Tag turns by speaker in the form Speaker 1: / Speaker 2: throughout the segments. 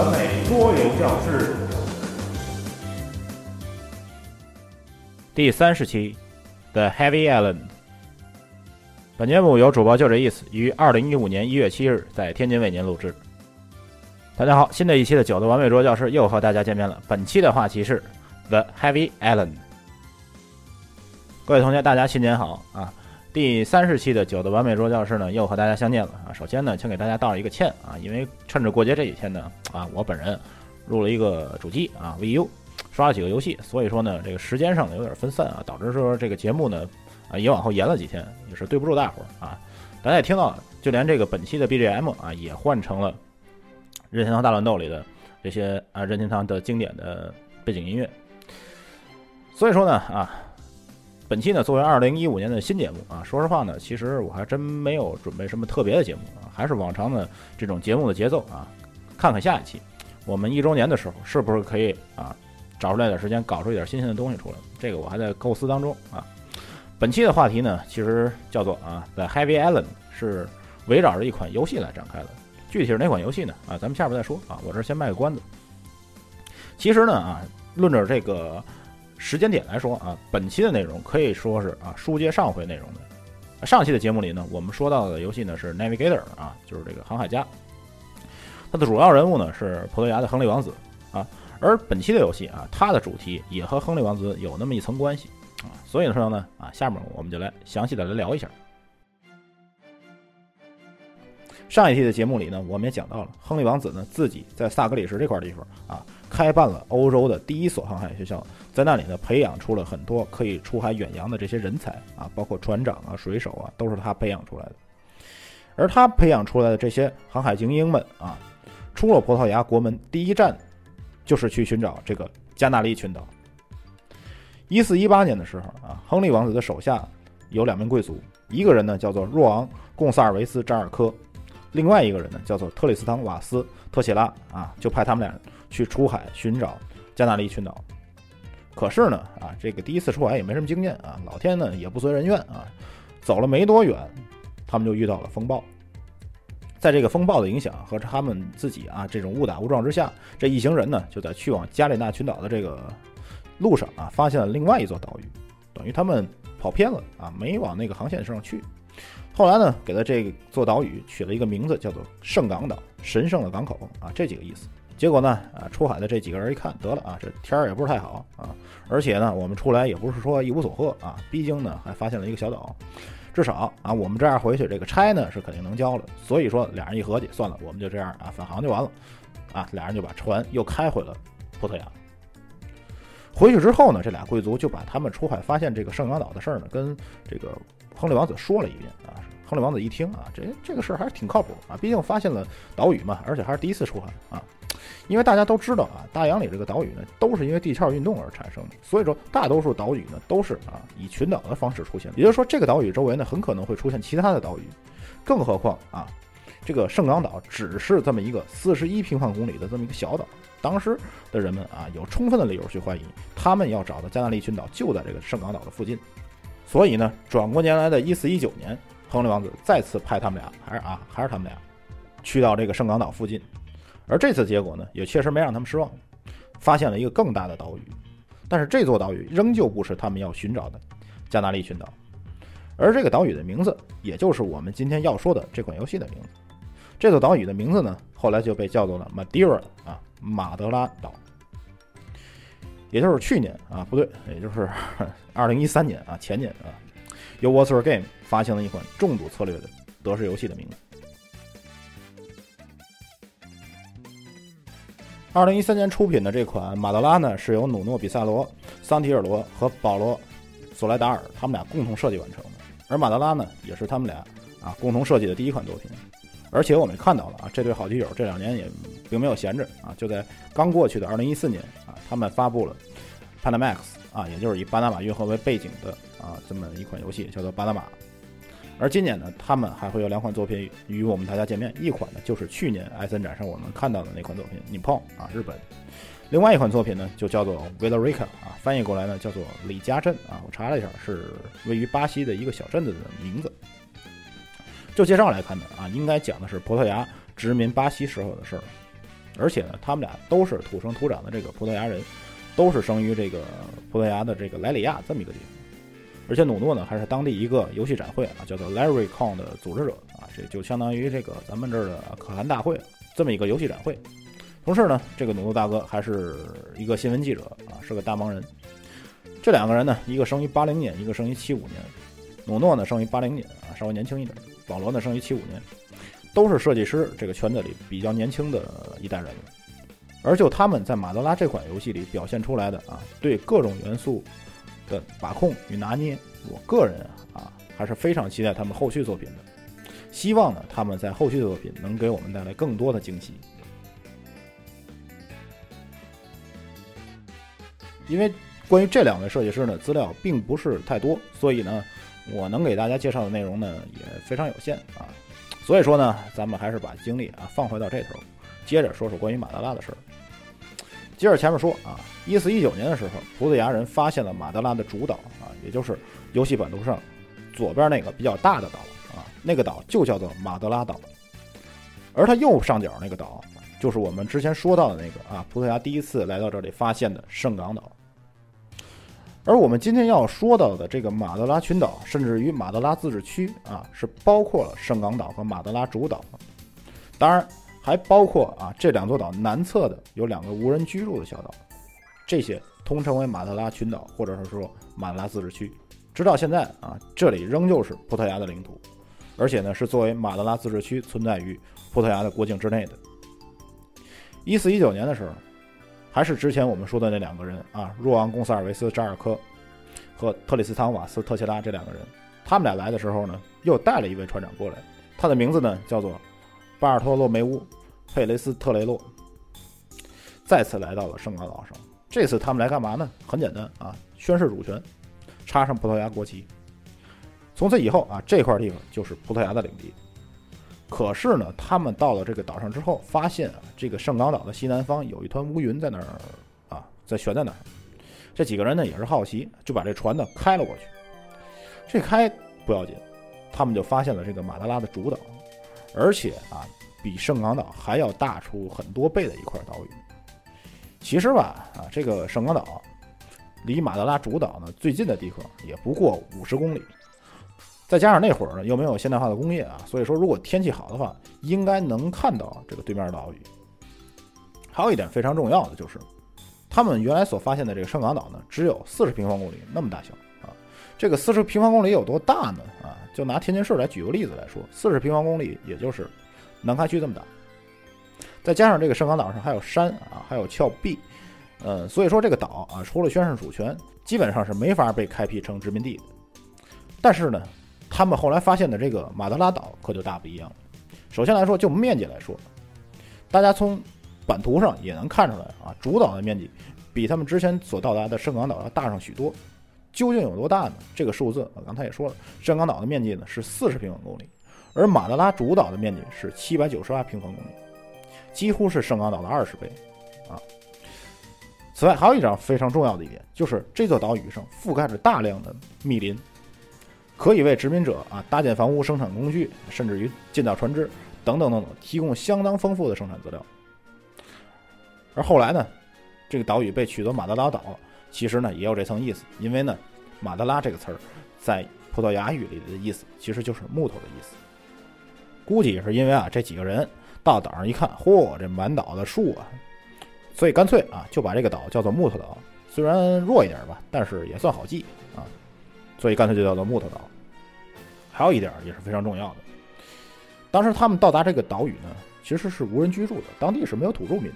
Speaker 1: 完美桌游教室第三十期，The Heavy Island。本节目由主播就这意思于二零一五年一月七日在天津为您录制。大家好，新的一期的九的完美桌教室又和大家见面了。本期的话题是 The Heavy Island。各位同学，大家新年好啊！第三十期的九的完美桌教室呢，又和大家相见了啊！首先呢，请给大家道一个歉啊，因为趁着过节这几天呢，啊，我本人入了一个主机啊，VU，刷了几个游戏，所以说呢，这个时间上呢有点分散啊，导致说这个节目呢啊也往后延了几天，也是对不住大伙儿啊。大家也听到了，就连这个本期的 BGM 啊，也换成了任天堂大乱斗里的这些啊任天堂的经典的背景音乐。所以说呢啊。本期呢，作为二零一五年的新节目啊，说实话呢，其实我还真没有准备什么特别的节目啊，还是往常的这种节目的节奏啊。看看下一期，我们一周年的时候，是不是可以啊，找出来点时间，搞出一点新鲜的东西出来？这个我还在构思当中啊。本期的话题呢，其实叫做啊，The Heavy Island，是围绕着一款游戏来展开的。具体是哪款游戏呢？啊，咱们下边再说啊，我这先卖个关子。其实呢啊，论着这个。时间点来说啊，本期的内容可以说是啊，书接上回内容的。上期的节目里呢，我们说到的游戏呢是 Navigator 啊，就是这个航海家。它的主要人物呢是葡萄牙的亨利王子啊，而本期的游戏啊，它的主题也和亨利王子有那么一层关系啊。所以说呢啊，下面我们就来详细的来聊一下。上一期的节目里呢，我们也讲到了亨利王子呢自己在萨格里什这块地方啊。开办了欧洲的第一所航海学校，在那里呢，培养出了很多可以出海远洋的这些人才啊，包括船长啊、水手啊，都是他培养出来的。而他培养出来的这些航海精英们啊，出了葡萄牙国门，第一站就是去寻找这个加纳利群岛。一四一八年的时候啊，亨利王子的手下有两名贵族，一个人呢叫做若昂·贡萨尔维斯·扎尔科，另外一个人呢叫做特里斯汤·瓦斯·特谢拉啊，就派他们俩。去出海寻找加纳利群岛，可是呢，啊，这个第一次出海也没什么经验啊，老天呢也不随人愿啊，走了没多远，他们就遇到了风暴。在这个风暴的影响和他们自己啊这种误打误撞之下，这一行人呢就在去往加里纳群岛的这个路上啊，发现了另外一座岛屿，等于他们跑偏了啊，没往那个航线上去。后来呢，给了这座岛屿取了一个名字，叫做圣港岛，神圣的港口啊，这几个意思。结果呢，啊，出海的这几个人一看，得了啊，这天儿也不是太好啊，而且呢，我们出来也不是说一无所获啊，毕竟呢，还发现了一个小岛，至少啊，我们这样回去，这个差呢是肯定能交了。所以说，俩人一合计，算了，我们就这样啊，返航就完了，啊，俩人就把船又开回了葡萄牙。回去之后呢，这俩贵族就把他们出海发现这个圣港岛的事儿呢，跟这个亨利王子说了一遍啊。亨利王子一听啊，这这个事儿还是挺靠谱啊，毕竟发现了岛屿嘛，而且还是第一次出海啊。因为大家都知道啊，大洋里这个岛屿呢，都是因为地壳运动而产生的，所以说大多数岛屿呢都是啊以群岛的方式出现。也就是说，这个岛屿周围呢很可能会出现其他的岛屿，更何况啊，这个圣港岛只是这么一个四十一平方公里的这么一个小岛，当时的人们啊有充分的理由去怀疑，他们要找的加纳利群岛就在这个圣港岛的附近。所以呢，转过年来的一四一九年，亨利王子再次派他们俩，还是啊还是他们俩，去到这个圣港岛附近。而这次结果呢，也确实没让他们失望，发现了一个更大的岛屿，但是这座岛屿仍旧不是他们要寻找的加纳利群岛，而这个岛屿的名字，也就是我们今天要说的这款游戏的名字。这座岛屿的名字呢，后来就被叫做了 Madeira 啊，马德拉岛，也就是去年啊，不对，也就是 二零一三年啊，前年啊，由 w a t e r Game 发行了一款重度策略的德式游戏的名字。二零一三年出品的这款《马德拉》呢，是由努诺比萨罗、桑提尔罗和保罗索莱达尔他们俩共同设计完成的。而《马德拉》呢，也是他们俩啊共同设计的第一款作品。而且我们看到了啊，这对好基友这两年也并没有闲着啊，就在刚过去的二零一四年啊，他们发布了《Panamax》啊，也就是以巴拿马运河为背景的啊这么一款游戏，叫做《巴拿马》。而今年呢，他们还会有两款作品与我们大家见面。一款呢，就是去年艾森展上我们看到的那款作品《Nippon》啊，日本；另外一款作品呢，就叫做《Villarica》啊，翻译过来呢叫做李家镇啊。我查了一下，是位于巴西的一个小镇子的名字。就介绍来看呢啊，应该讲的是葡萄牙殖民巴西时候的事儿。而且呢，他们俩都是土生土长的这个葡萄牙人，都是生于这个葡萄牙的这个莱里亚这么一个地方。而且努诺呢，还是当地一个游戏展会啊，叫做 Larrycon 的组织者啊，这就相当于这个咱们这儿的可汗大会这么一个游戏展会。同时呢，这个努诺大哥还是一个新闻记者啊，是个大忙人。这两个人呢，一个生于八零年，一个生于七五年。努诺呢，生于八零年啊，稍微年轻一点；保罗呢，生于七五年，都是设计师这个圈子里比较年轻的一代人。而就他们在马德拉这款游戏里表现出来的啊，对各种元素的把控与拿捏，我个人啊还是非常期待他们后续作品的。希望呢，他们在后续的作品能给我们带来更多的惊喜。因为关于这两位设计师呢，资料并不是太多，所以呢，我能给大家介绍的内容呢也非常有限啊。所以说呢，咱们还是把精力啊放回到这头，接着说说关于马德拉的事儿。接着前面说啊，一四一九年的时候，葡萄牙人发现了马德拉的主岛啊，也就是游戏版图上左边那个比较大的岛啊，那个岛就叫做马德拉岛，而它右上角那个岛，就是我们之前说到的那个啊，葡萄牙第一次来到这里发现的圣港岛。而我们今天要说到的这个马德拉群岛，甚至于马德拉自治区啊，是包括了圣港岛和马德拉主岛，当然还包括啊这两座岛南侧的有两个无人居住的小岛，这些通称为马德拉群岛，或者是说马德拉自治区。直到现在啊，这里仍旧是葡萄牙的领土，而且呢是作为马德拉自治区存在于葡萄牙的国境之内的。一四一九年的时候。还是之前我们说的那两个人啊，若昂·贡萨尔维斯·扎尔科和特里斯汤·瓦斯·特切拉这两个人，他们俩来的时候呢，又带了一位船长过来，他的名字呢叫做巴尔托洛梅乌·佩雷斯特雷洛，再次来到了圣港岛上。这次他们来干嘛呢？很简单啊，宣誓主权，插上葡萄牙国旗。从此以后啊，这块地方就是葡萄牙的领地。可是呢，他们到了这个岛上之后，发现啊，这个圣港岛的西南方有一团乌云在那儿啊，在悬在那儿。这几个人呢也是好奇，就把这船呢开了过去。这开不要紧，他们就发现了这个马德拉的主岛，而且啊，比圣港岛还要大出很多倍的一块岛屿。其实吧，啊，这个圣港岛离马德拉主岛呢最近的地方也不过五十公里。再加上那会儿呢，又没有现代化的工业啊，所以说如果天气好的话，应该能看到这个对面的岛屿。还有一点非常重要的就是，他们原来所发现的这个圣港岛呢，只有四十平方公里那么大小。这个四十平方公里有多大呢？啊，就拿天津市来举个例子来说，四十平方公里也就是南开区这么大。再加上这个圣港岛上还有山啊，还有峭壁，呃，所以说这个岛啊，除了宣誓主权，基本上是没法被开辟成殖民地的。但是呢。他们后来发现的这个马德拉岛可就大不一样了。首先来说，就面积来说，大家从版图上也能看出来啊，主岛的面积比他们之前所到达的圣港岛要大上许多。究竟有多大呢？这个数字我刚才也说了，圣港岛的面积呢是四十平方公里，而马德拉主岛的面积是七百九十八平方公里，几乎是圣港岛的二十倍啊。此外，还有一点非常重要的一点，就是这座岛屿上覆盖着大量的密林。可以为殖民者啊搭建房屋、生产工具，甚至于建造船只等等等等，提供相当丰富的生产资料。而后来呢，这个岛屿被取作马德拉岛，其实呢也有这层意思，因为呢，马德拉这个词儿在葡萄牙语里的意思其实就是木头的意思。估计也是因为啊这几个人到岛上一看，嚯，这满岛的树啊，所以干脆啊就把这个岛叫做木头岛。虽然弱一点吧，但是也算好记啊。所以干脆就叫做木头岛。还有一点也是非常重要的，当时他们到达这个岛屿呢，其实是无人居住的，当地是没有土著民的。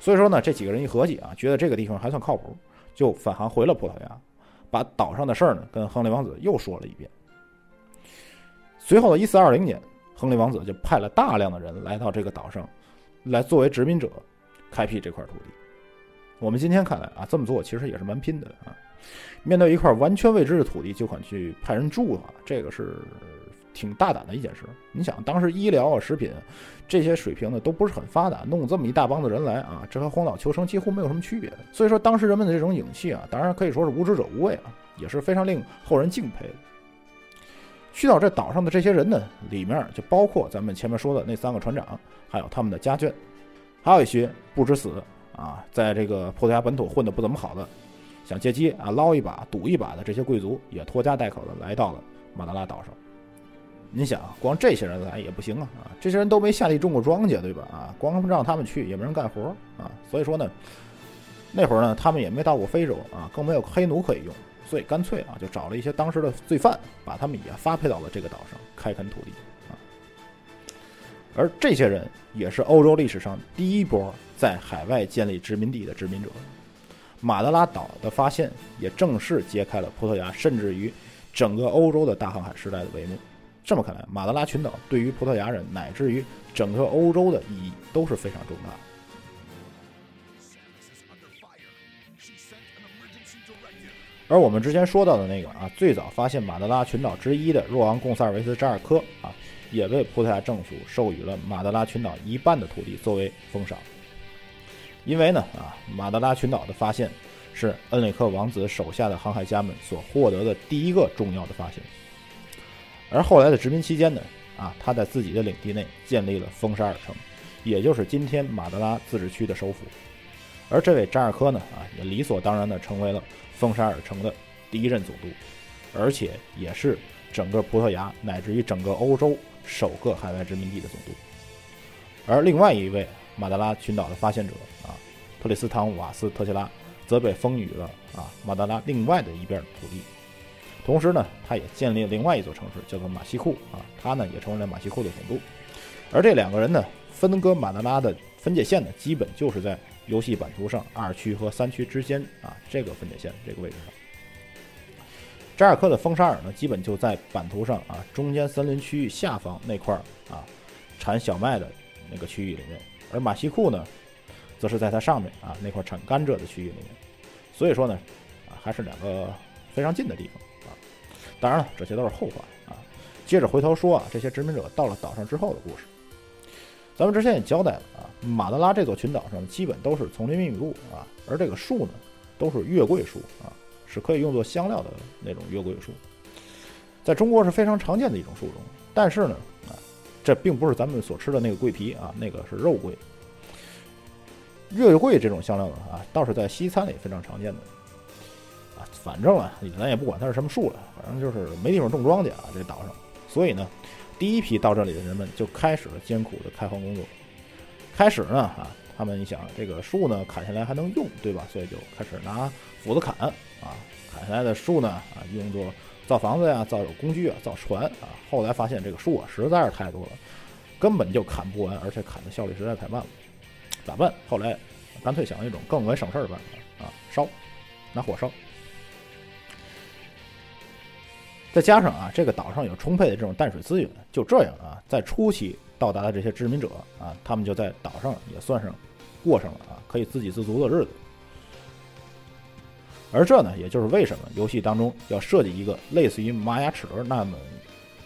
Speaker 1: 所以说呢，这几个人一合计啊，觉得这个地方还算靠谱，就返航回了葡萄牙，把岛上的事儿呢跟亨利王子又说了一遍。随后的一四二零年，亨利王子就派了大量的人来到这个岛上，来作为殖民者，开辟这块土地。我们今天看来啊，这么做其实也是蛮拼的啊。面对一块完全未知的土地，就敢去派人住啊，这个是挺大胆的一件事。你想，当时医疗啊、食品这些水平呢都不是很发达，弄这么一大帮子人来啊，这和荒岛求生几乎没有什么区别。所以说，当时人们的这种勇气啊，当然可以说是无知者无畏啊，也是非常令后人敬佩。去到这岛上的这些人呢，里面就包括咱们前面说的那三个船长，还有他们的家眷。还有一些不知死啊，在这个葡萄牙本土混得不怎么好的，想借机啊捞一把、赌一把的这些贵族，也拖家带口的来到了马德拉岛上。你想，光这些人来也不行啊！啊，这些人都没下地种过庄稼，对吧？啊，光让他们去也没人干活啊。所以说呢，那会儿呢，他们也没到过非洲啊，更没有黑奴可以用，所以干脆啊，就找了一些当时的罪犯，把他们也发配到了这个岛上开垦土地啊。而这些人也是欧洲历史上第一波在海外建立殖民地的殖民者。马德拉岛的发现也正式揭开了葡萄牙甚至于整个欧洲的大航海时代的帷幕。这么看来，马德拉群岛对于葡萄牙人乃至于整个欧洲的意义都是非常重大的。而我们之前说到的那个啊，最早发现马德拉群岛之一的若昂贡萨尔维斯扎尔科啊，也被葡萄牙政府授予了马德拉群岛一半的土地作为封赏。因为呢啊，马德拉群岛的发现是恩里克王子手下的航海家们所获得的第一个重要的发现。而后来的殖民期间呢，啊，他在自己的领地内建立了丰沙尔城，也就是今天马德拉自治区的首府。而这位扎尔科呢，啊，也理所当然地成为了丰沙尔城的第一任总督，而且也是整个葡萄牙乃至于整个欧洲首个海外殖民地的总督。而另外一位马德拉群岛的发现者啊，特里斯唐瓦斯特切拉，则被封予了啊马德拉另外的一片土地。同时呢，他也建立了另外一座城市，叫做马西库啊，他呢也成为了马西库的总督。而这两个人呢，分割马德拉的分界线呢，基本就是在游戏版图上二区和三区之间啊这个分界线这个位置上。扎尔克的风沙尔呢，基本就在版图上啊中间森林区域下方那块儿啊产小麦的那个区域里面，而马西库呢，则是在它上面啊那块产甘蔗的区域里面。所以说呢，啊还是两个非常近的地方。当然了，这些都是后话啊。接着回头说啊，这些殖民者到了岛上之后的故事。咱们之前也交代了啊，马德拉这座群岛上基本都是丛林密布啊，而这个树呢，都是月桂树啊，是可以用作香料的那种月桂树，在中国是非常常见的一种树种。但是呢，啊，这并不是咱们所吃的那个桂皮啊，那个是肉桂。月桂这种香料呢啊，倒是在西餐里非常常见的。反正啊，咱也不管它是什么树了，反正就是没地方种庄稼啊，这岛上。所以呢，第一批到这里的人们就开始了艰苦的开荒工作。开始呢，啊，他们一想，这个树呢砍下来还能用，对吧？所以就开始拿斧子砍啊，砍下来的树呢，啊，用作造房子呀、造有工具啊、造船啊。后来发现这个树啊实在是太多了，根本就砍不完，而且砍的效率实在太慢了。咋办？后来干脆想一种更为省事儿的办法啊，烧，拿火烧。再加上啊，这个岛上有充沛的这种淡水资源，就这样啊，在初期到达的这些殖民者啊，他们就在岛上也算上过上了啊可以自给自足的日子。而这呢，也就是为什么游戏当中要设计一个类似于玛雅齿轮那么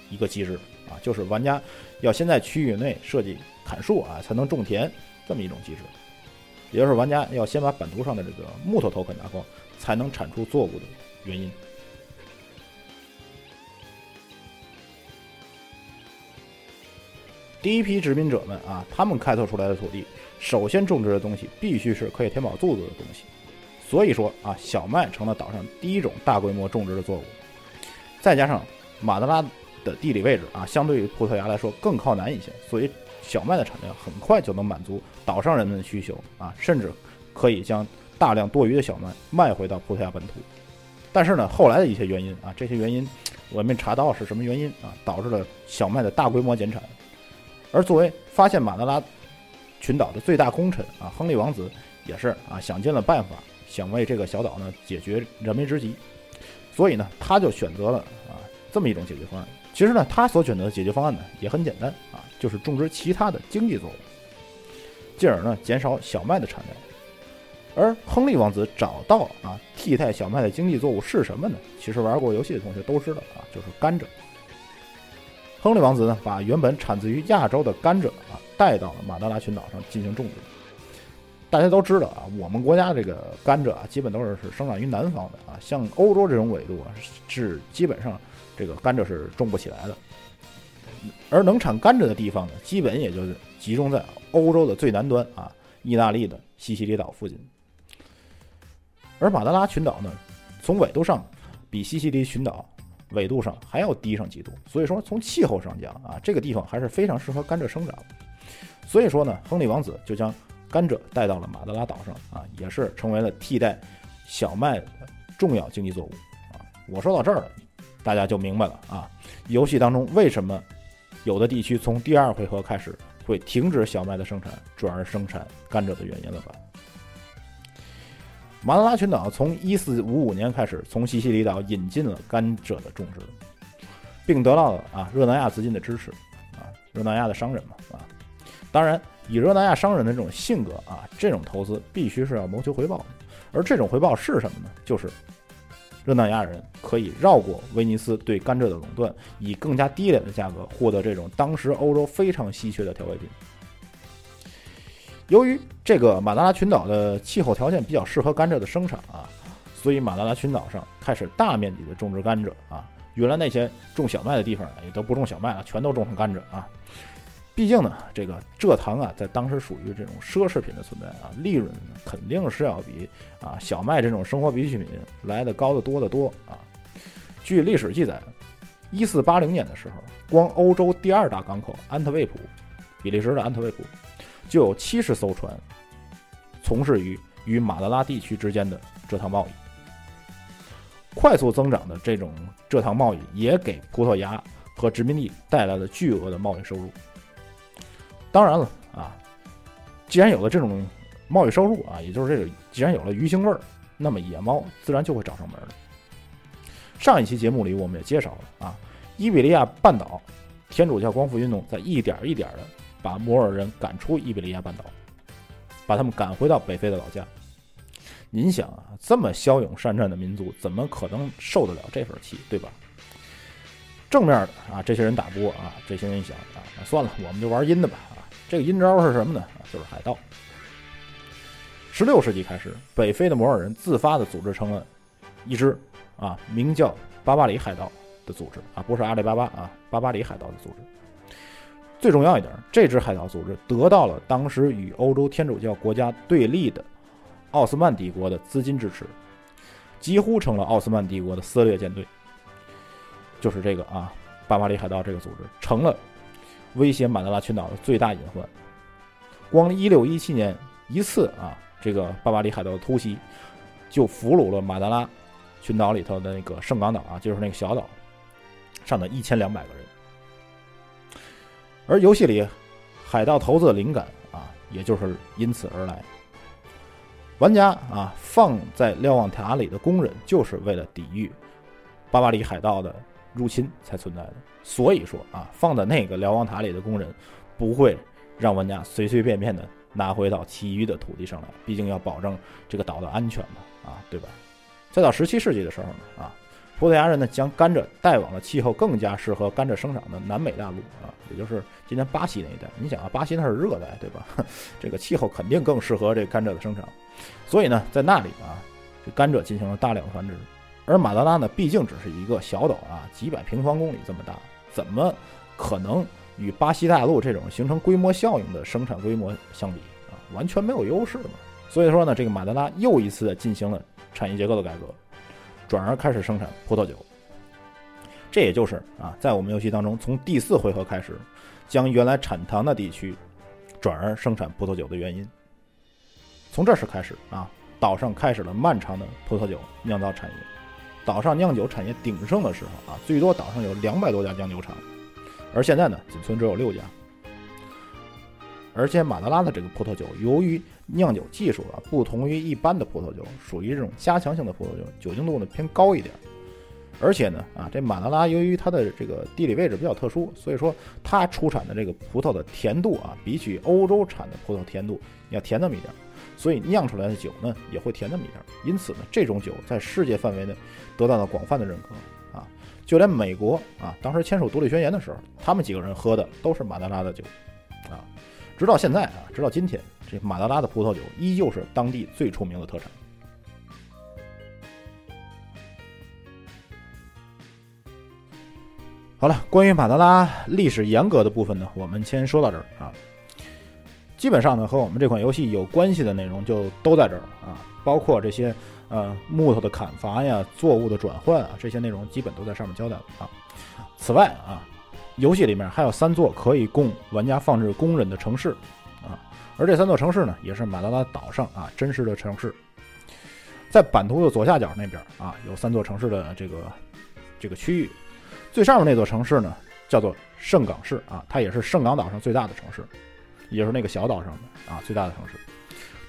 Speaker 1: 一个机制啊，就是玩家要先在区域内设计砍树啊，才能种田这么一种机制，也就是玩家要先把版图上的这个木头头肯拿光，才能产出作物的原因。第一批殖民者们啊，他们开拓出来的土地，首先种植的东西必须是可以填饱肚子的东西。所以说啊，小麦成了岛上第一种大规模种植的作物。再加上马德拉的地理位置啊，相对于葡萄牙来说更靠南一些，所以小麦的产量很快就能满足岛上人们的需求啊，甚至可以将大量多余的小麦卖回到葡萄牙本土。但是呢，后来的一些原因啊，这些原因我没查到是什么原因啊，导致了小麦的大规模减产。而作为发现马德拉群岛的最大功臣啊，亨利王子也是啊想尽了办法，想为这个小岛呢解决燃眉之急，所以呢他就选择了啊这么一种解决方案。其实呢他所选择的解决方案呢也很简单啊，就是种植其他的经济作物，进而呢减少小麦的产量。而亨利王子找到啊替代小麦的经济作物是什么呢？其实玩过游戏的同学都知道啊，就是甘蔗。亨利王子呢，把原本产自于亚洲的甘蔗啊带到了马德拉群岛上进行种植。大家都知道啊，我们国家这个甘蔗啊，基本都是是生长于南方的啊，像欧洲这种纬度啊，是基本上这个甘蔗是种不起来的。而能产甘蔗的地方呢，基本也就是集中在欧洲的最南端啊，意大利的西西里岛附近。而马德拉群岛呢，从纬度上比西西里群岛纬度上还要低上几度，所以说从气候上讲啊，这个地方还是非常适合甘蔗生长。所以说呢，亨利王子就将甘蔗带到了马德拉岛上啊，也是成为了替代小麦的重要经济作物啊。我说到这儿了，大家就明白了啊，游戏当中为什么有的地区从第二回合开始会停止小麦的生产，转而生产甘蔗的原因了吧？马德拉群岛从1455年开始从西西里岛引进了甘蔗的种植，并得到了啊热那亚资金的支持啊，热那亚的商人嘛啊，当然以热那亚商人的这种性格啊，这种投资必须是要谋求回报的，而这种回报是什么呢？就是热那亚人可以绕过威尼斯对甘蔗的垄断，以更加低廉的价格获得这种当时欧洲非常稀缺的调味品。由于这个马达拉群岛的气候条件比较适合甘蔗的生产啊，所以马达拉群岛上开始大面积的种植甘蔗啊。原来那些种小麦的地方也都不种小麦了，全都种成甘蔗啊。毕竟呢，这个蔗糖啊，在当时属于这种奢侈品的存在啊，利润肯定是要比啊小麦这种生活必需品来的高得多得多啊。据历史记载，一四八零年的时候，光欧洲第二大港口安特卫普，比利时的安特卫普。就有七十艘船从事于与马德拉地区之间的蔗糖贸易。快速增长的这种蔗糖贸易也给葡萄牙和殖民地带来了巨额的贸易收入。当然了啊，既然有了这种贸易收入啊，也就是这个，既然有了鱼腥味儿，那么野猫自然就会找上门了。上一期节目里我们也介绍了啊，伊比利亚半岛天主教光复运动在一点一点的。把摩尔人赶出伊比利亚半岛，把他们赶回到北非的老家。您想啊，这么骁勇善战的民族，怎么可能受得了这份气，对吧？正面的啊，这些人打不过啊，这些人一想啊，那算了，我们就玩阴的吧啊。这个阴招是什么呢？就是海盗。十六世纪开始，北非的摩尔人自发的组织成了一支啊，名叫巴巴里海盗的组织啊，不是阿里巴巴啊，巴巴里海盗的组织。最重要一点，这支海盗组织得到了当时与欧洲天主教国家对立的奥斯曼帝国的资金支持，几乎成了奥斯曼帝国的撕裂舰队。就是这个啊，巴巴里海盗这个组织成了威胁马德拉群岛的最大隐患。光1617年一次啊，这个巴巴里海盗的突袭，就俘虏了马德拉群岛里头的那个圣港岛啊，就是那个小岛上的一千两百个人。而游戏里海盗头子的灵感啊，也就是因此而来。玩家啊放在瞭望塔里的工人，就是为了抵御巴巴里海盗的入侵才存在的。所以说啊，放在那个瞭望塔里的工人，不会让玩家随随便便的拿回到其余的土地上来，毕竟要保证这个岛的安全嘛，啊，对吧？再到十七世纪的时候呢，啊。葡萄牙人呢，将甘蔗带往了气候更加适合甘蔗生长的南美大陆啊，也就是今天巴西那一带。你想啊，巴西那是热带，对吧？这个气候肯定更适合这甘蔗的生长，所以呢，在那里啊，这甘蔗进行了大量繁殖。而马德拉呢，毕竟只是一个小岛啊，几百平方公里这么大，怎么可能与巴西大陆这种形成规模效应的生产规模相比啊？完全没有优势嘛。所以说呢，这个马德拉又一次进行了产业结构的改革。转而开始生产葡萄酒，这也就是啊，在我们游戏当中，从第四回合开始，将原来产糖的地区转而生产葡萄酒的原因。从这时开始啊，岛上开始了漫长的葡萄酒酿造产业。岛上酿酒产业鼎盛的时候啊，最多岛上有两百多家酿酒厂，而现在呢，仅存只有六家。而且马德拉的这个葡萄酒，由于酿酒技术啊，不同于一般的葡萄酒，属于这种加强性的葡萄酒，酒精度呢偏高一点。而且呢，啊，这马德拉由于它的这个地理位置比较特殊，所以说它出产的这个葡萄的甜度啊，比起欧洲产的葡萄甜度要甜那么一点，所以酿出来的酒呢也会甜那么一点。因此呢，这种酒在世界范围内得到了广泛的认可啊，就连美国啊，当时签署独立宣言的时候，他们几个人喝的都是马德拉的酒啊。直到现在啊，直到今天，这马德拉的葡萄酒依旧是当地最出名的特产。好了，关于马德拉历史严格的部分呢，我们先说到这儿啊。基本上呢和我们这款游戏有关系的内容就都在这儿啊，包括这些呃木头的砍伐呀、作物的转换啊，这些内容基本都在上面交代了啊。此外啊，游戏里面还有三座可以供玩家放置工人的城市啊，而这三座城市呢，也是马德拉岛上啊真实的城市。在版图的左下角那边啊，有三座城市的这个这个区域，最上面那座城市呢叫做圣港市啊，它也是圣港岛上最大的城市，也就是那个小岛上的啊最大的城市。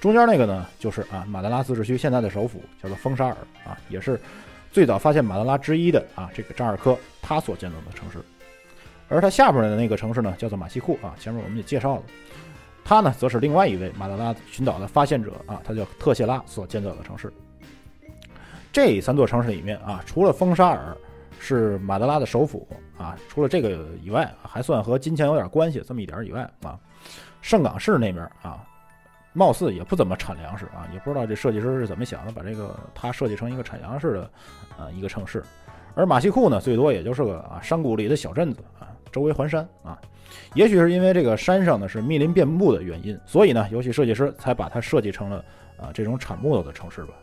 Speaker 1: 中间那个呢就是啊马德拉自治区现在的首府叫做风沙尔啊，也是最早发现马德拉之一的啊这个扎尔科他所建造的城市。而它下边的那个城市呢叫做马西库啊，前面我们也介绍了，它呢则是另外一位马德拉群岛的发现者啊，他叫特谢拉所建造的城市。这三座城市里面啊，除了风沙尔是马德拉的首府啊，除了这个以外，还算和金钱有点关系这么一点以外啊，圣港市那边啊，貌似也不怎么产粮食啊，也不知道这设计师是怎么想的，把这个它设计成一个产粮食的啊一个城市。而马西库呢，最多也就是个啊山谷里的小镇子啊，周围环山啊，也许是因为这个山上呢是密林遍布的原因，所以呢，游戏设计师才把它设计成了啊这种产木头的城市吧。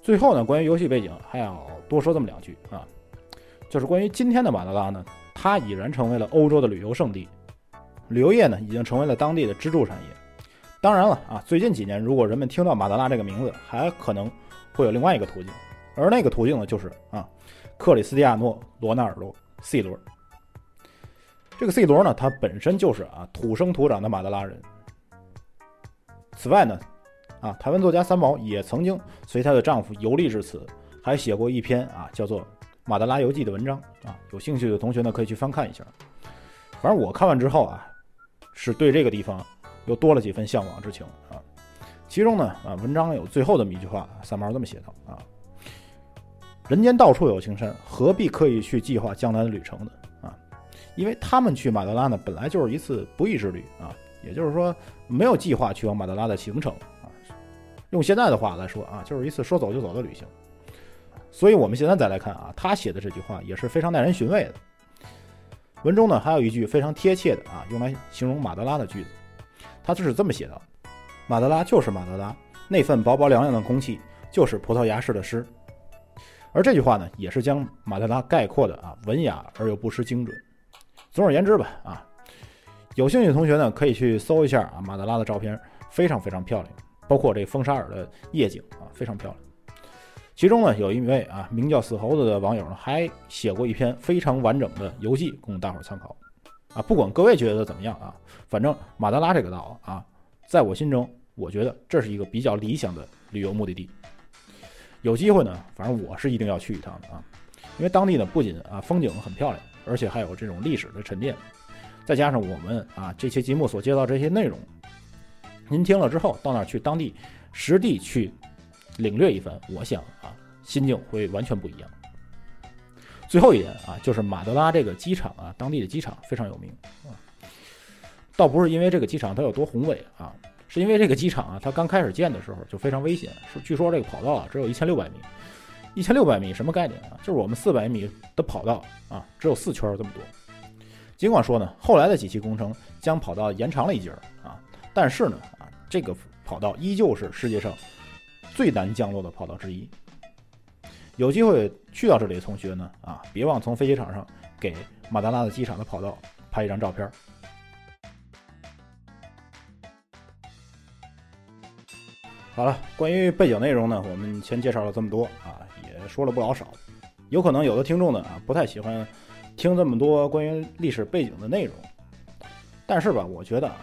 Speaker 1: 最后呢，关于游戏背景还要多说这么两句啊，就是关于今天的马德拉呢，它已然成为了欧洲的旅游胜地，旅游业呢已经成为了当地的支柱产业。当然了啊，最近几年如果人们听到马德拉这个名字，还可能会有另外一个途径，而那个途径呢就是啊，克里斯蒂亚诺·罗纳尔多 C 罗。这个 C 罗呢，他本身就是啊土生土长的马德拉人。此外呢。啊，台湾作家三毛也曾经随她的丈夫游历至此，还写过一篇啊叫做《马德拉游记》的文章啊。有兴趣的同学呢，可以去翻看一下。反正我看完之后啊，是对这个地方又多了几分向往之情啊。其中呢，啊，文章有最后这么一句话，三毛这么写道啊：“人间到处有青山，何必刻意去计划江南的旅程呢？啊，因为他们去马德拉呢，本来就是一次不义之旅啊，也就是说没有计划去往马德拉的行程啊。”用现在的话来说啊，就是一次说走就走的旅行。所以，我们现在再来看啊，他写的这句话也是非常耐人寻味的。文中呢，还有一句非常贴切的啊，用来形容马德拉的句子，他就是这么写的：“马德拉就是马德拉，那份薄薄凉凉的空气就是葡萄牙式的诗。”而这句话呢，也是将马德拉概括的啊，文雅而又不失精准。总而言之吧，啊，有兴趣的同学呢，可以去搜一下啊，马德拉的照片，非常非常漂亮。包括这风沙尔的夜景啊，非常漂亮。其中呢，有一位啊名叫死猴子的网友呢，还写过一篇非常完整的游记供大伙参考。啊，不管各位觉得怎么样啊，反正马德拉这个岛啊，在我心中，我觉得这是一个比较理想的旅游目的地。有机会呢，反正我是一定要去一趟的啊，因为当地呢不仅啊风景很漂亮，而且还有这种历史的沉淀，再加上我们啊这期节目所介绍这些内容。您听了之后，到那儿去当地实地去领略一番，我想啊，心境会完全不一样。最后一点啊，就是马德拉这个机场啊，当地的机场非常有名啊。倒不是因为这个机场它有多宏伟啊，是因为这个机场啊，它刚开始建的时候就非常危险。是据说这个跑道啊只有一千六百米，一千六百米什么概念啊？就是我们四百米的跑道啊，只有四圈这么多。尽管说呢，后来的几期工程将跑道延长了一截儿啊，但是呢啊。这个跑道依旧是世界上最难降落的跑道之一。有机会去到这里的同学呢，啊，别忘从飞机场上给马达拉的机场的跑道拍一张照片。好了，关于背景内容呢，我们先介绍了这么多啊，也说了不老少。有可能有的听众呢啊，不太喜欢听这么多关于历史背景的内容，但是吧，我觉得啊。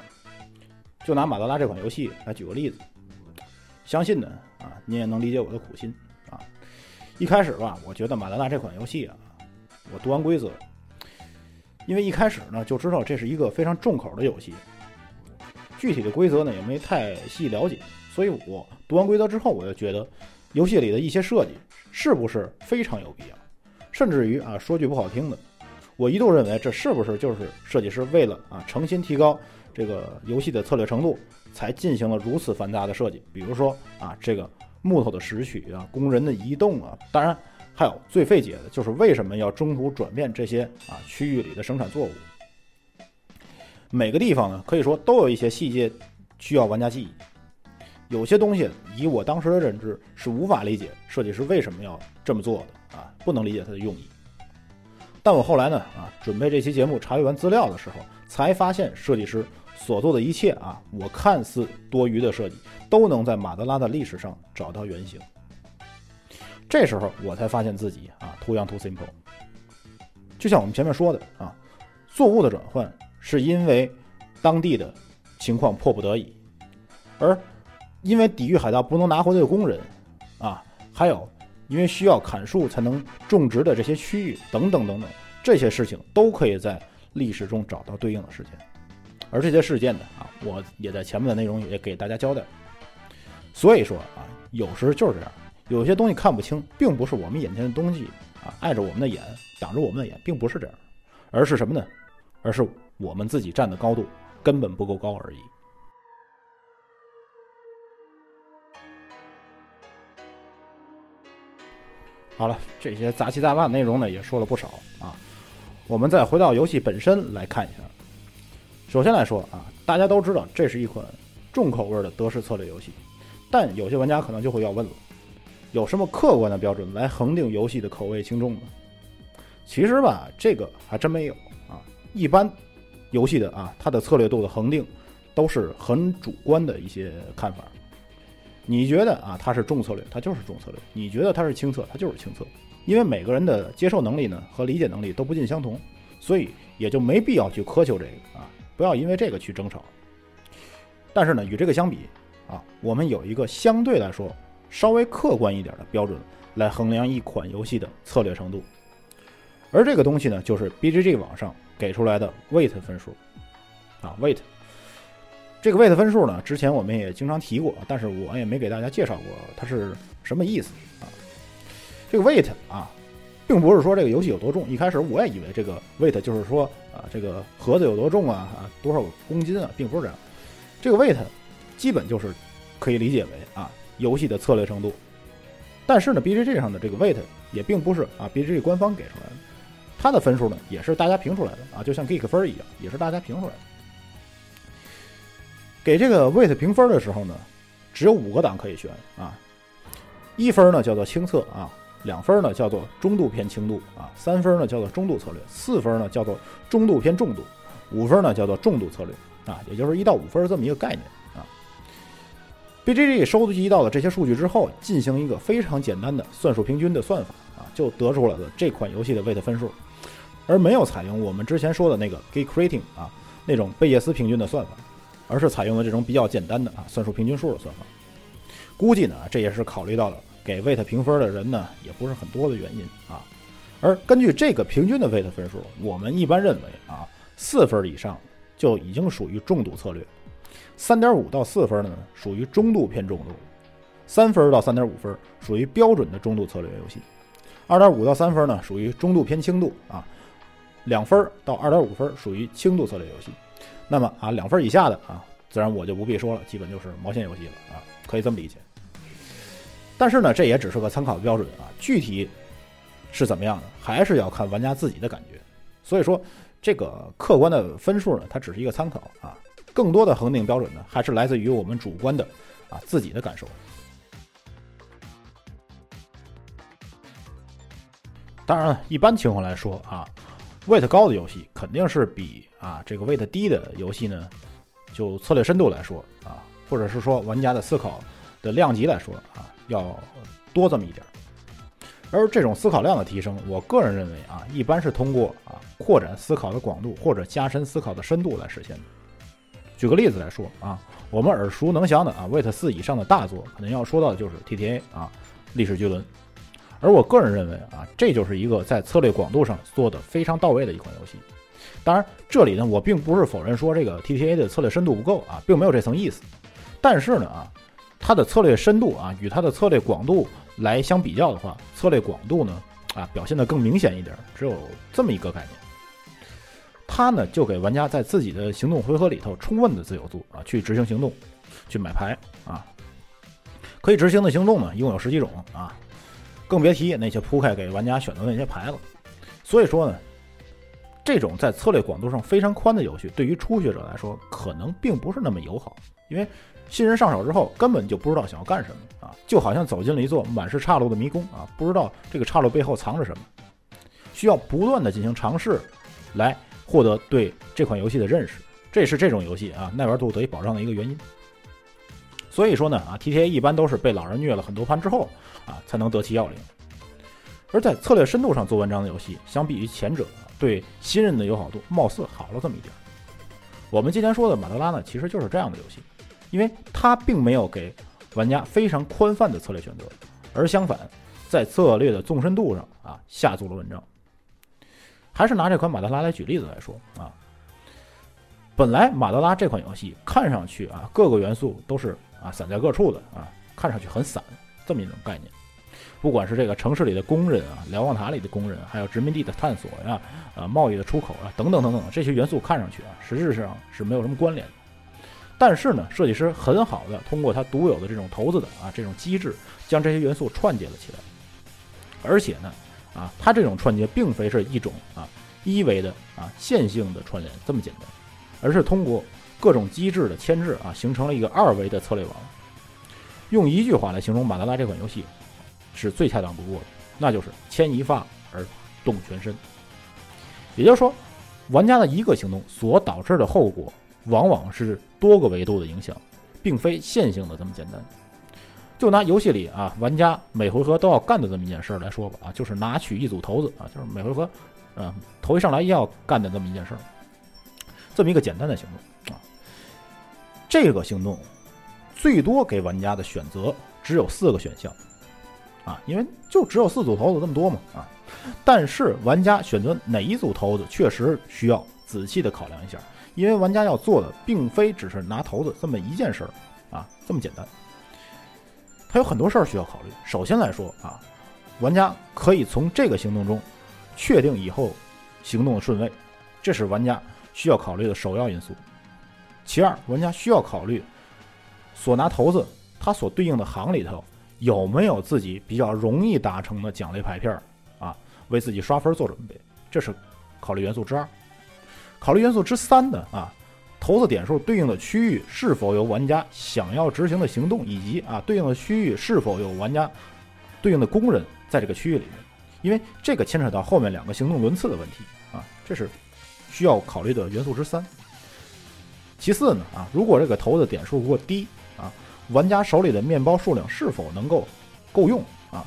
Speaker 1: 就拿马德拉这款游戏来举个例子，相信呢啊，你也能理解我的苦心啊。一开始吧，我觉得马德拉这款游戏啊，我读完规则，因为一开始呢就知道这是一个非常重口的游戏，具体的规则呢也没太细了解，所以我读完规则之后，我就觉得游戏里的一些设计是不是非常有必要，甚至于啊，说句不好听的，我一度认为这是不是就是设计师为了啊诚心提高。这个游戏的策略程度才进行了如此繁杂的设计，比如说啊，这个木头的拾取啊，工人的移动啊，当然还有最费解的就是为什么要中途转变这些啊区域里的生产作物每个地方呢，可以说都有一些细节需要玩家记忆。有些东西以我当时的认知是无法理解设计师为什么要这么做的啊，不能理解他的用意。但我后来呢啊，准备这期节目查阅完资料的时候，才发现设计师所做的一切啊，我看似多余的设计，都能在马德拉的历史上找到原型。这时候我才发现自己啊，too young too simple。就像我们前面说的啊，作物的转换是因为当地的情况迫不得已，而。因为抵御海盗不能拿回的工人，啊，还有因为需要砍树才能种植的这些区域等等等等，这些事情都可以在历史中找到对应的事件，而这些事件呢，啊，我也在前面的内容也给大家交代。所以说啊，有时就是这样，有些东西看不清，并不是我们眼前的东西啊碍着我们的眼，挡着我们的眼，并不是这样，而是什么呢？而是我们自己站的高度根本不够高而已。好了，这些杂七杂八的内容呢，也说了不少啊。我们再回到游戏本身来看一下。首先来说啊，大家都知道这是一款重口味的德式策略游戏，但有些玩家可能就会要问了：有什么客观的标准来恒定游戏的口味轻重呢？其实吧，这个还真没有啊。一般游戏的啊，它的策略度的恒定都是很主观的一些看法。你觉得啊，它是重策略，它就是重策略；你觉得它是轻策，它就是轻策。因为每个人的接受能力呢和理解能力都不尽相同，所以也就没必要去苛求这个啊，不要因为这个去争吵。但是呢，与这个相比啊，我们有一个相对来说稍微客观一点的标准来衡量一款游戏的策略程度，而这个东西呢，就是 BGG 网上给出来的 Weight 分数啊，Weight。这个 weight 分数呢，之前我们也经常提过，但是我也没给大家介绍过它是什么意思啊。这个 weight 啊，并不是说这个游戏有多重，一开始我也以为这个 weight 就是说啊，这个盒子有多重啊，啊多少公斤啊，并不是这样。这个 weight 基本就是可以理解为啊，游戏的策略程度。但是呢，BGG 上的这个 weight 也并不是啊，BGG 官方给出来的，它的分数呢也是大家评出来的啊，就像 Geek 分一样，也是大家评出来的。给这个 weight 评分的时候呢，只有五个档可以选啊。一分呢叫做轻测啊，两分呢叫做中度偏轻度啊，三分呢叫做中度策略，四分呢叫做中度偏重度，五分呢叫做重度策略啊，也就是一到五分这么一个概念啊。BGG 收集到了这些数据之后，进行一个非常简单的算术平均的算法啊，就得出来了这款游戏的 weight 分数，而没有采用我们之前说的那个 Geek Rating 啊那种贝叶斯平均的算法。而是采用了这种比较简单的啊算术平均数的算法，估计呢这也是考虑到了给 Wait 评分的人呢也不是很多的原因啊。而根据这个平均的 Wait 分数，我们一般认为啊四分以上就已经属于重度策略，三点五到四分呢属于中度偏重度，三分到三点五分属于标准的中度策略游戏，二点五到三分呢属于中度偏轻度啊，两分到二点五分属于轻度策略游戏。那么啊，两分以下的啊，自然我就不必说了，基本就是毛线游戏了啊，可以这么理解。但是呢，这也只是个参考标准啊，具体是怎么样的，还是要看玩家自己的感觉。所以说，这个客观的分数呢，它只是一个参考啊，更多的恒定标准呢，还是来自于我们主观的啊自己的感受。当然了，一般情况来说啊。Weight 高的游戏肯定是比啊这个 weight 低的游戏呢，就策略深度来说啊，或者是说玩家的思考的量级来说啊，要多这么一点。而这种思考量的提升，我个人认为啊，一般是通过啊扩展思考的广度或者加深思考的深度来实现的。举个例子来说啊，我们耳熟能详的啊 weight 四以上的大作，可能要说到的就是 TTA 啊历史巨轮。而我个人认为啊，这就是一个在策略广度上做的非常到位的一款游戏。当然，这里呢，我并不是否认说这个 TTA 的策略深度不够啊，并没有这层意思。但是呢啊，它的策略深度啊，与它的策略广度来相比较的话，策略广度呢啊表现的更明显一点，只有这么一个概念。它呢就给玩家在自己的行动回合里头充分的自由度啊，去执行行动，去买牌啊。可以执行的行动呢，一共有十几种啊。更别提那些铺开给玩家选择那些牌子，所以说呢，这种在策略广度上非常宽的游戏，对于初学者来说可能并不是那么友好，因为新人上手之后根本就不知道想要干什么啊，就好像走进了一座满是岔路的迷宫啊，不知道这个岔路背后藏着什么，需要不断的进行尝试，来获得对这款游戏的认识，这是这种游戏啊耐玩度得以保障的一个原因。所以说呢啊，TTA 一般都是被老人虐了很多盘之后啊才能得其要领，而在策略深度上做文章的游戏，相比于前者。对新人的友好度貌似好了这么一点。我们今天说的马德拉呢，其实就是这样的游戏，因为它并没有给玩家非常宽泛的策略选择，而相反，在策略的纵深度上啊下足了文章。还是拿这款马德拉来举例子来说啊，本来马德拉这款游戏看上去啊各个元素都是啊散在各处的啊，看上去很散这么一种概念。不管是这个城市里的工人啊，瞭望塔里的工人，还有殖民地的探索呀，啊，贸易的出口啊，等等等等，这些元素看上去啊，实质上是没有什么关联的。但是呢，设计师很好的通过他独有的这种骰子的啊这种机制，将这些元素串接了起来。而且呢，啊，他这种串接并非是一种啊一维的啊线性的串联这么简单，而是通过各种机制的牵制啊，形成了一个二维的策略网。用一句话来形容马达拉这款游戏。是最恰当不过的，那就是牵一发而动全身。也就是说，玩家的一个行动所导致的后果，往往是多个维度的影响，并非线性的这么简单。就拿游戏里啊，玩家每回合都要干的这么一件事来说吧，啊，就是拿取一组骰子啊，就是每回合，啊，头一上来要干的这么一件事，这么一个简单的行动。这个行动最多给玩家的选择只有四个选项。啊，因为就只有四组骰子这么多嘛，啊，但是玩家选择哪一组骰子，确实需要仔细的考量一下，因为玩家要做的并非只是拿骰子这么一件事儿，啊，这么简单，他有很多事儿需要考虑。首先来说啊，玩家可以从这个行动中确定以后行动的顺位，这是玩家需要考虑的首要因素。其二，玩家需要考虑所拿骰子它所对应的行里头。有没有自己比较容易达成的奖励牌片儿啊？为自己刷分做准备，这是考虑元素之二。考虑元素之三的啊，骰子点数对应的区域是否有玩家想要执行的行动，以及啊对应的区域是否有玩家对应的工人在这个区域里面，因为这个牵扯到后面两个行动轮次的问题啊，这是需要考虑的元素之三。其次呢啊，如果这个骰子点数过低啊。玩家手里的面包数量是否能够够用啊？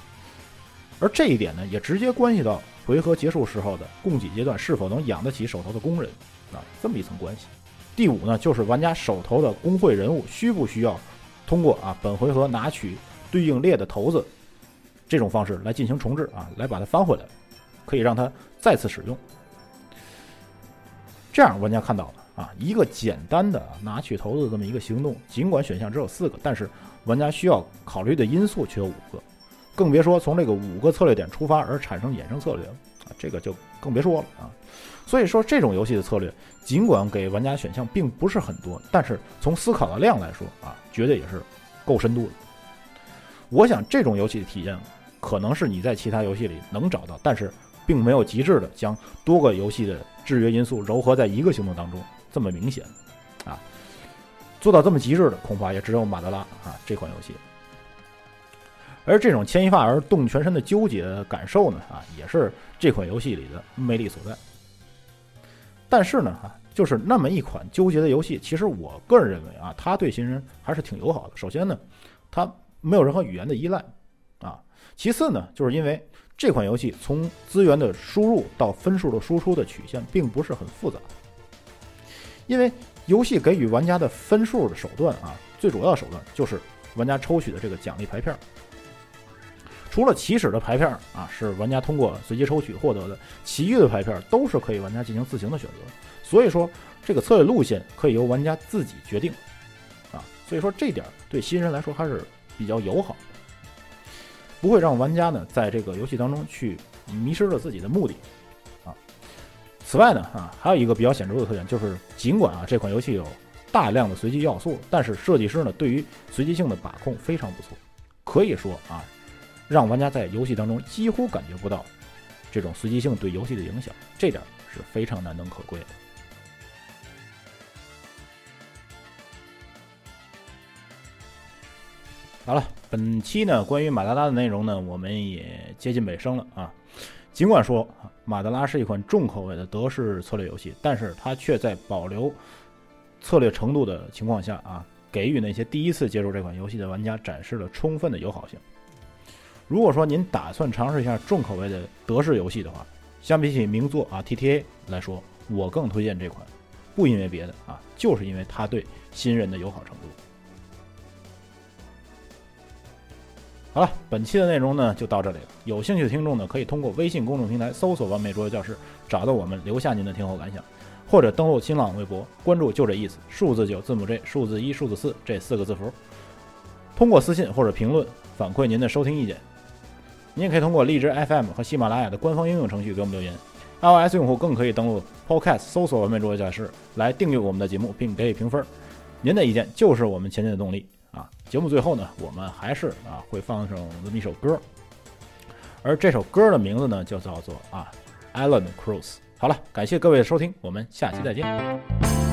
Speaker 1: 而这一点呢，也直接关系到回合结束时候的供给阶段是否能养得起手头的工人啊，这么一层关系。第五呢，就是玩家手头的工会人物需不需要通过啊本回合拿取对应列的骰子这种方式来进行重置啊，来把它翻回来，可以让它再次使用。这样玩家看到了。啊，一个简单的拿取骰子这么一个行动，尽管选项只有四个，但是玩家需要考虑的因素却有五个，更别说从这个五个策略点出发而产生衍生策略啊，这个就更别说了啊。所以说，这种游戏的策略，尽管给玩家选项并不是很多，但是从思考的量来说啊，绝对也是够深度的。我想这种游戏的体验，可能是你在其他游戏里能找到，但是并没有极致的将多个游戏的制约因素糅合在一个行动当中。这么明显，啊，做到这么极致的，恐怕也只有马德拉啊这款游戏。而这种牵一发而动全身的纠结感受呢，啊，也是这款游戏里的魅力所在。但是呢，啊，就是那么一款纠结的游戏，其实我个人认为啊，它对新人还是挺友好的。首先呢，它没有任何语言的依赖，啊，其次呢，就是因为这款游戏从资源的输入到分数的输出的曲线并不是很复杂。因为游戏给予玩家的分数的手段啊，最主要的手段就是玩家抽取的这个奖励牌片。除了起始的牌片啊，是玩家通过随机抽取获得的，其余的牌片都是可以玩家进行自行的选择。所以说，这个策略路线可以由玩家自己决定啊。所以说，这点对新人来说还是比较友好，不会让玩家呢在这个游戏当中去迷失了自己的目的。此外呢，啊，还有一个比较显著的特点，就是尽管啊这款游戏有大量的随机要素，但是设计师呢对于随机性的把控非常不错，可以说啊，让玩家在游戏当中几乎感觉不到这种随机性对游戏的影响，这点是非常难能可贵的。好了，本期呢关于马达拉的内容呢，我们也接近尾声了啊。尽管说马德拉是一款重口味的德式策略游戏，但是它却在保留策略程度的情况下啊，给予那些第一次接触这款游戏的玩家展示了充分的友好性。如果说您打算尝试一下重口味的德式游戏的话，相比起名作啊 TTA 来说，我更推荐这款，不因为别的啊，就是因为它对新人的友好程度。好了，本期的内容呢就到这里了。有兴趣的听众呢，可以通过微信公众平台搜索“完美桌游教室”，找到我们，留下您的听后感想，或者登录新浪微博，关注“就这意思”，数字九，字母 J，数字一，数字四这四个字符，通过私信或者评论反馈您的收听意见。您也可以通过荔枝 FM 和喜马拉雅的官方应用程序给我们留言。iOS 用户更可以登录 Podcast 搜索“完美桌游教室”来订阅我们的节目，并给予评分。您的意见就是我们前进的动力。啊，节目最后呢，我们还是啊会放上这么一首歌，而这首歌的名字呢就叫做啊，Alan Cross。好了，感谢各位的收听，我们下期再见。